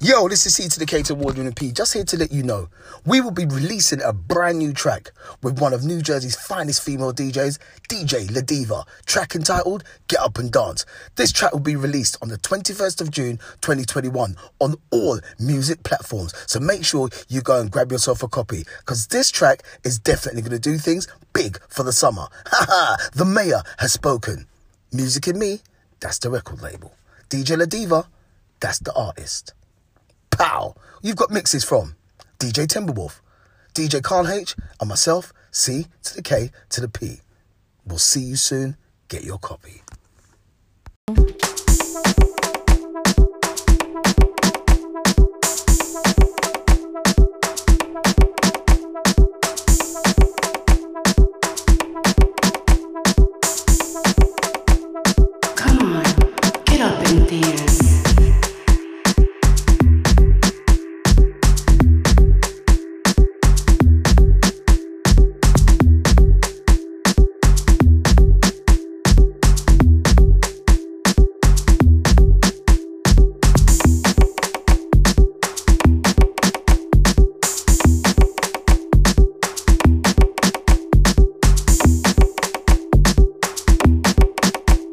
Yo, this is C to the K to Award winning P. Just here to let you know, we will be releasing a brand new track with one of New Jersey's finest female DJs, DJ La Diva. Track entitled Get Up and Dance. This track will be released on the 21st of June 2021 on all music platforms. So make sure you go and grab yourself a copy because this track is definitely going to do things big for the summer. Haha, the mayor has spoken. Music in me, that's the record label. DJ La Diva, that's the artist. Pow! You've got mixes from DJ Timbawolf, DJ Carl H, and myself, C to the K to the P. We'll see you soon. Get your copy.